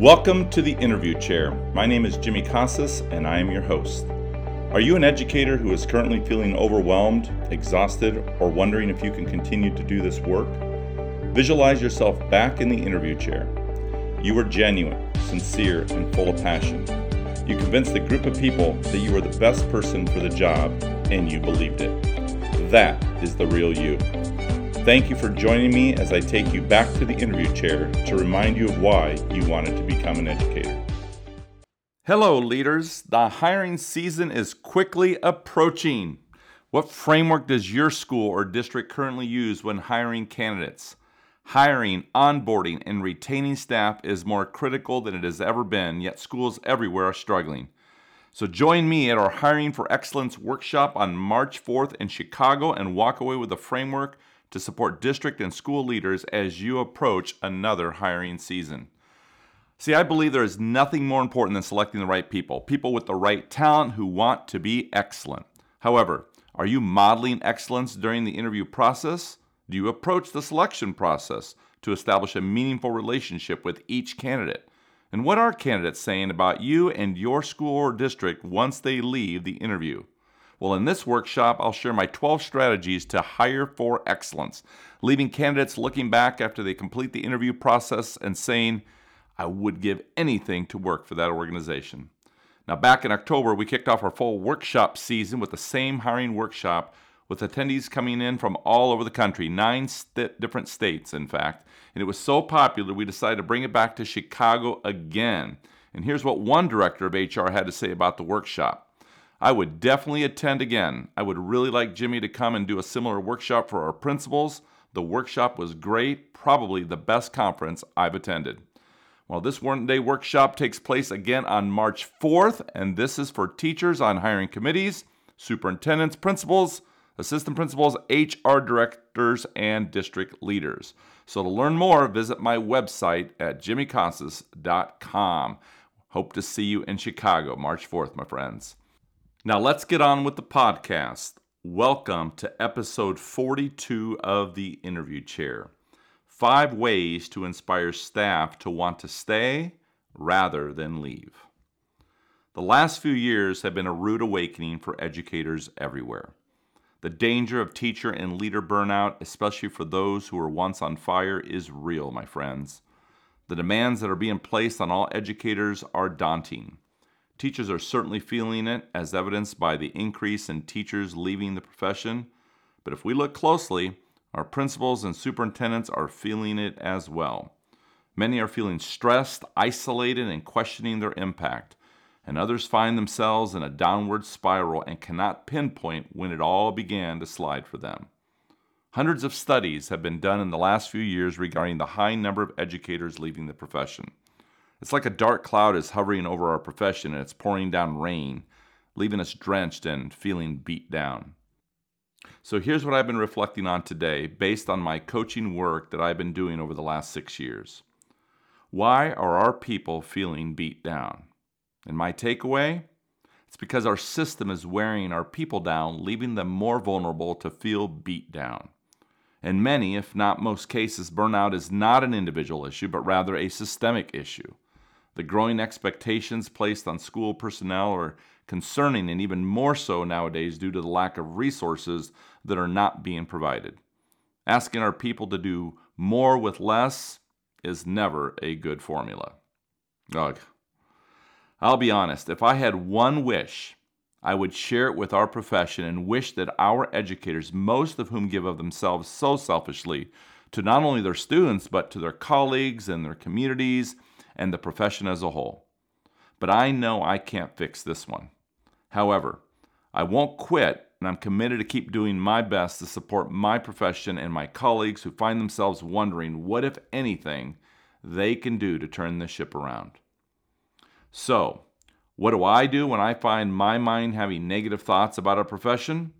Welcome to the interview chair. My name is Jimmy Casas and I am your host. Are you an educator who is currently feeling overwhelmed, exhausted, or wondering if you can continue to do this work? Visualize yourself back in the interview chair. You were genuine, sincere, and full of passion. You convinced a group of people that you were the best person for the job, and you believed it. That is the real you. Thank you for joining me as I take you back to the interview chair to remind you of why you wanted to become an educator. Hello, leaders. The hiring season is quickly approaching. What framework does your school or district currently use when hiring candidates? Hiring, onboarding, and retaining staff is more critical than it has ever been, yet schools everywhere are struggling. So join me at our Hiring for Excellence workshop on March 4th in Chicago and walk away with a framework to support district and school leaders as you approach another hiring season. See, I believe there is nothing more important than selecting the right people, people with the right talent who want to be excellent. However, are you modeling excellence during the interview process? Do you approach the selection process to establish a meaningful relationship with each candidate? And what are candidates saying about you and your school or district once they leave the interview? Well, in this workshop, I'll share my 12 strategies to hire for excellence, leaving candidates looking back after they complete the interview process and saying, I would give anything to work for that organization. Now, back in October, we kicked off our full workshop season with the same hiring workshop, with attendees coming in from all over the country, nine st- different states, in fact. And it was so popular, we decided to bring it back to Chicago again. And here's what one director of HR had to say about the workshop. I would definitely attend again. I would really like Jimmy to come and do a similar workshop for our principals. The workshop was great, probably the best conference I've attended. Well, this one day workshop takes place again on March 4th, and this is for teachers on hiring committees, superintendents, principals, assistant principals, HR directors, and district leaders. So to learn more, visit my website at jimmycasas.com. Hope to see you in Chicago March 4th, my friends. Now let's get on with the podcast. Welcome to episode 42 of the interview chair. Five ways to inspire staff to want to stay rather than leave. The last few years have been a rude awakening for educators everywhere. The danger of teacher and leader burnout, especially for those who were once on fire, is real, my friends. The demands that are being placed on all educators are daunting. Teachers are certainly feeling it, as evidenced by the increase in teachers leaving the profession. But if we look closely, our principals and superintendents are feeling it as well. Many are feeling stressed, isolated, and questioning their impact. And others find themselves in a downward spiral and cannot pinpoint when it all began to slide for them. Hundreds of studies have been done in the last few years regarding the high number of educators leaving the profession. It's like a dark cloud is hovering over our profession and it's pouring down rain, leaving us drenched and feeling beat down. So here's what I've been reflecting on today based on my coaching work that I've been doing over the last six years. Why are our people feeling beat down? And my takeaway? It's because our system is wearing our people down, leaving them more vulnerable to feel beat down. In many, if not most cases, burnout is not an individual issue, but rather a systemic issue. The growing expectations placed on school personnel are concerning and even more so nowadays due to the lack of resources that are not being provided. Asking our people to do more with less is never a good formula. Ugh. I'll be honest, if I had one wish, I would share it with our profession and wish that our educators, most of whom give of themselves so selfishly to not only their students, but to their colleagues and their communities and the profession as a whole. But I know I can't fix this one. However, I won't quit, and I'm committed to keep doing my best to support my profession and my colleagues who find themselves wondering what, if anything, they can do to turn this ship around. So, what do I do when I find my mind having negative thoughts about a profession?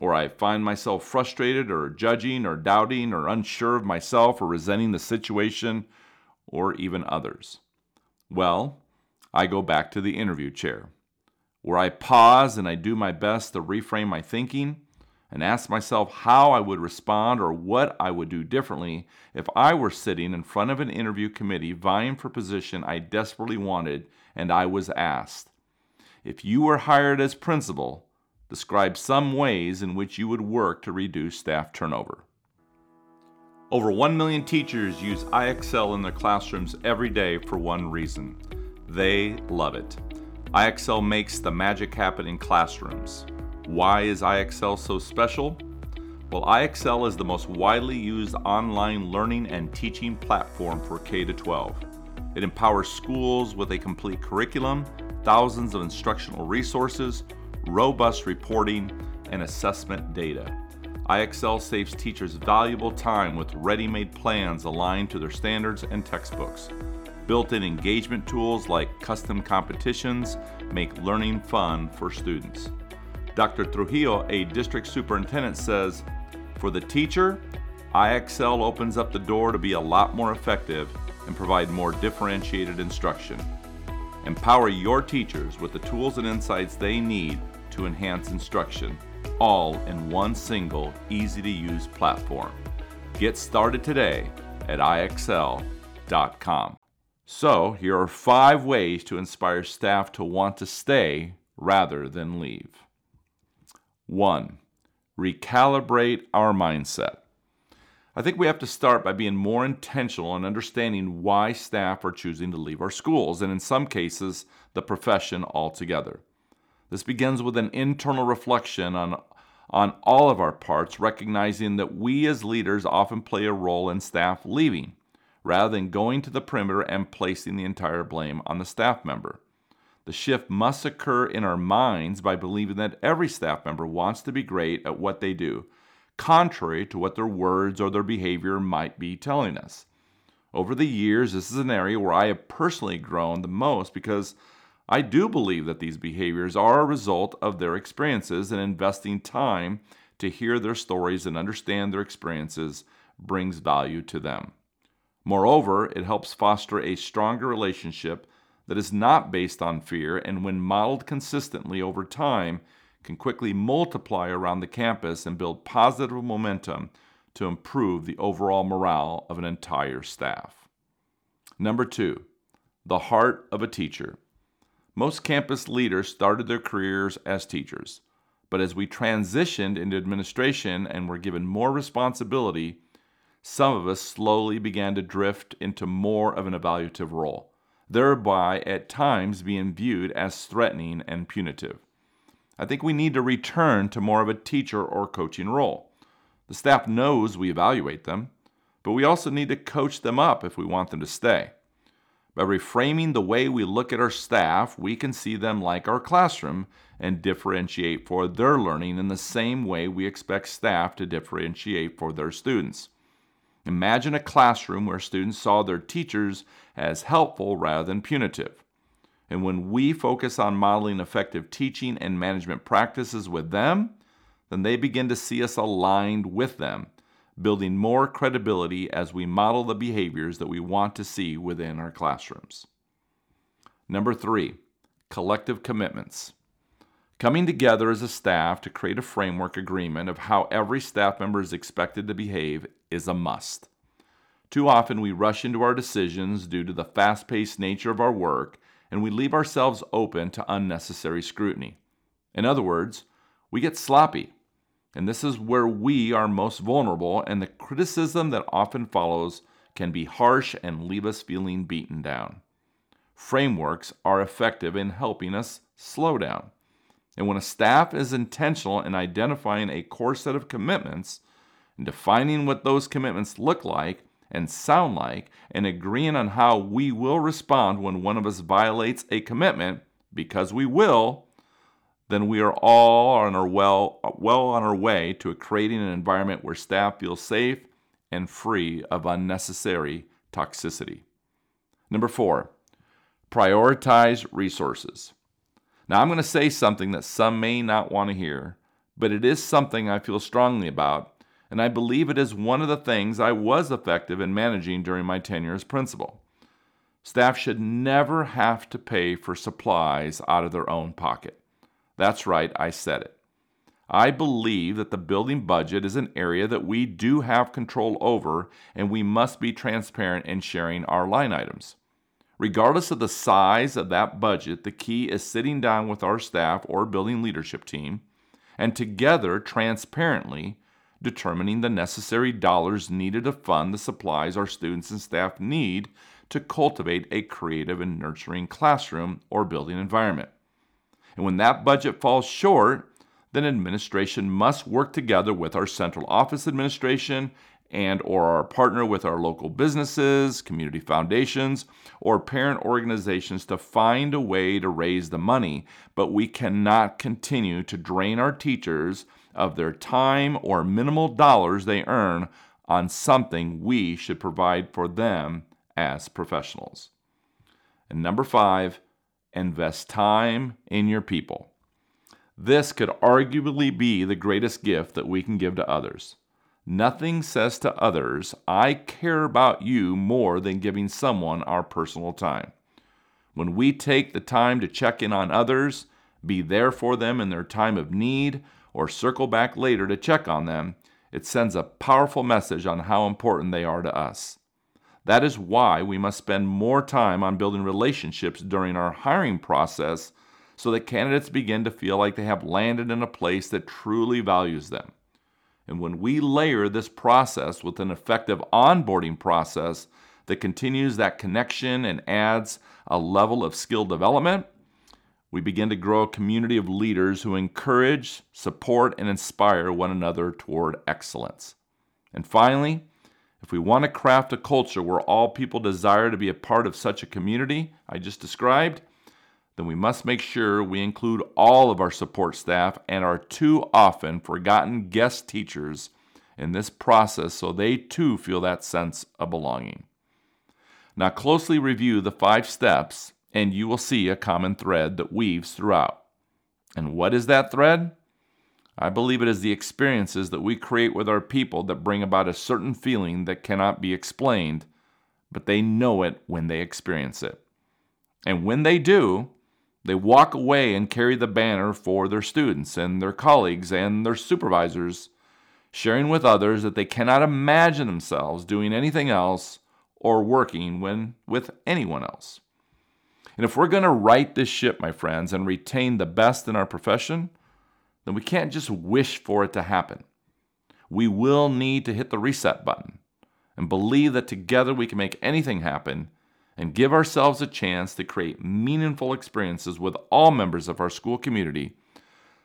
Or I find myself frustrated or judging or doubting or unsure of myself or resenting the situation or even others? Well, I go back to the interview chair, where I pause and I do my best to reframe my thinking and ask myself how I would respond or what I would do differently if I were sitting in front of an interview committee vying for a position I desperately wanted and I was asked, If you were hired as principal, describe some ways in which you would work to reduce staff turnover. Over 1 million teachers use IXL in their classrooms every day for one reason they love it. IXL makes the magic happen in classrooms. Why is IXL so special? Well, IXL is the most widely used online learning and teaching platform for K 12. It empowers schools with a complete curriculum, thousands of instructional resources, robust reporting, and assessment data. IXL saves teachers valuable time with ready made plans aligned to their standards and textbooks. Built in engagement tools like custom competitions make learning fun for students. Dr. Trujillo, a district superintendent, says For the teacher, IXL opens up the door to be a lot more effective and provide more differentiated instruction. Empower your teachers with the tools and insights they need to enhance instruction, all in one single, easy to use platform. Get started today at IXL.com. So, here are five ways to inspire staff to want to stay rather than leave. 1. Recalibrate our mindset. I think we have to start by being more intentional and understanding why staff are choosing to leave our schools, and in some cases, the profession altogether. This begins with an internal reflection on, on all of our parts, recognizing that we as leaders often play a role in staff leaving, rather than going to the perimeter and placing the entire blame on the staff member. The shift must occur in our minds by believing that every staff member wants to be great at what they do, contrary to what their words or their behavior might be telling us. Over the years, this is an area where I have personally grown the most because I do believe that these behaviors are a result of their experiences, and investing time to hear their stories and understand their experiences brings value to them. Moreover, it helps foster a stronger relationship that is not based on fear and, when modeled consistently over time, can quickly multiply around the campus and build positive momentum to improve the overall morale of an entire staff. Number two, the heart of a teacher. Most campus leaders started their careers as teachers, but as we transitioned into administration and were given more responsibility, some of us slowly began to drift into more of an evaluative role thereby at times being viewed as threatening and punitive. I think we need to return to more of a teacher or coaching role. The staff knows we evaluate them, but we also need to coach them up if we want them to stay. By reframing the way we look at our staff, we can see them like our classroom and differentiate for their learning in the same way we expect staff to differentiate for their students. Imagine a classroom where students saw their teachers as helpful rather than punitive. And when we focus on modeling effective teaching and management practices with them, then they begin to see us aligned with them, building more credibility as we model the behaviors that we want to see within our classrooms. Number three, collective commitments. Coming together as a staff to create a framework agreement of how every staff member is expected to behave is a must. Too often we rush into our decisions due to the fast paced nature of our work, and we leave ourselves open to unnecessary scrutiny. In other words, we get sloppy, and this is where we are most vulnerable, and the criticism that often follows can be harsh and leave us feeling beaten down. Frameworks are effective in helping us slow down. And when a staff is intentional in identifying a core set of commitments and defining what those commitments look like and sound like and agreeing on how we will respond when one of us violates a commitment, because we will, then we are all on our well, well on our way to creating an environment where staff feel safe and free of unnecessary toxicity. Number four, prioritize resources. Now, I'm going to say something that some may not want to hear, but it is something I feel strongly about, and I believe it is one of the things I was effective in managing during my tenure as principal. Staff should never have to pay for supplies out of their own pocket. That's right, I said it. I believe that the building budget is an area that we do have control over, and we must be transparent in sharing our line items. Regardless of the size of that budget, the key is sitting down with our staff or building leadership team and together transparently determining the necessary dollars needed to fund the supplies our students and staff need to cultivate a creative and nurturing classroom or building environment. And when that budget falls short, then administration must work together with our central office administration and or our partner with our local businesses, community foundations, or parent organizations to find a way to raise the money, but we cannot continue to drain our teachers of their time or minimal dollars they earn on something we should provide for them as professionals. And number 5, invest time in your people. This could arguably be the greatest gift that we can give to others. Nothing says to others, I care about you more than giving someone our personal time. When we take the time to check in on others, be there for them in their time of need, or circle back later to check on them, it sends a powerful message on how important they are to us. That is why we must spend more time on building relationships during our hiring process so that candidates begin to feel like they have landed in a place that truly values them. And when we layer this process with an effective onboarding process that continues that connection and adds a level of skill development, we begin to grow a community of leaders who encourage, support, and inspire one another toward excellence. And finally, if we want to craft a culture where all people desire to be a part of such a community I just described, then we must make sure we include all of our support staff and our too often forgotten guest teachers in this process so they too feel that sense of belonging. Now, closely review the five steps, and you will see a common thread that weaves throughout. And what is that thread? I believe it is the experiences that we create with our people that bring about a certain feeling that cannot be explained, but they know it when they experience it. And when they do, they walk away and carry the banner for their students and their colleagues and their supervisors, sharing with others that they cannot imagine themselves doing anything else or working when, with anyone else. And if we're going to right this ship, my friends, and retain the best in our profession, then we can't just wish for it to happen. We will need to hit the reset button and believe that together we can make anything happen and give ourselves a chance to create meaningful experiences with all members of our school community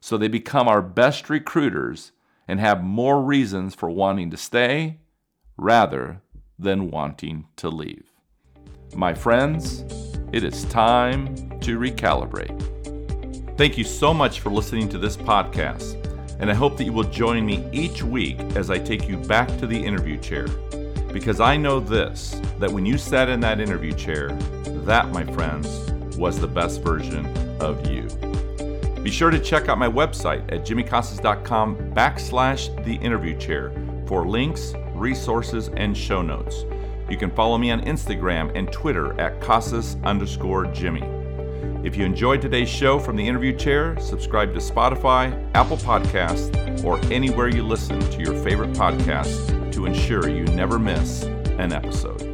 so they become our best recruiters and have more reasons for wanting to stay rather than wanting to leave. My friends, it is time to recalibrate. Thank you so much for listening to this podcast, and I hope that you will join me each week as I take you back to the interview chair because I know this that when you sat in that interview chair, that, my friends, was the best version of you. Be sure to check out my website at jimmycasas.com backslash the interview chair for links, resources, and show notes. You can follow me on Instagram and Twitter at Casas underscore Jimmy. If you enjoyed today's show from the interview chair, subscribe to Spotify, Apple Podcasts, or anywhere you listen to your favorite podcasts to ensure you never miss an episode.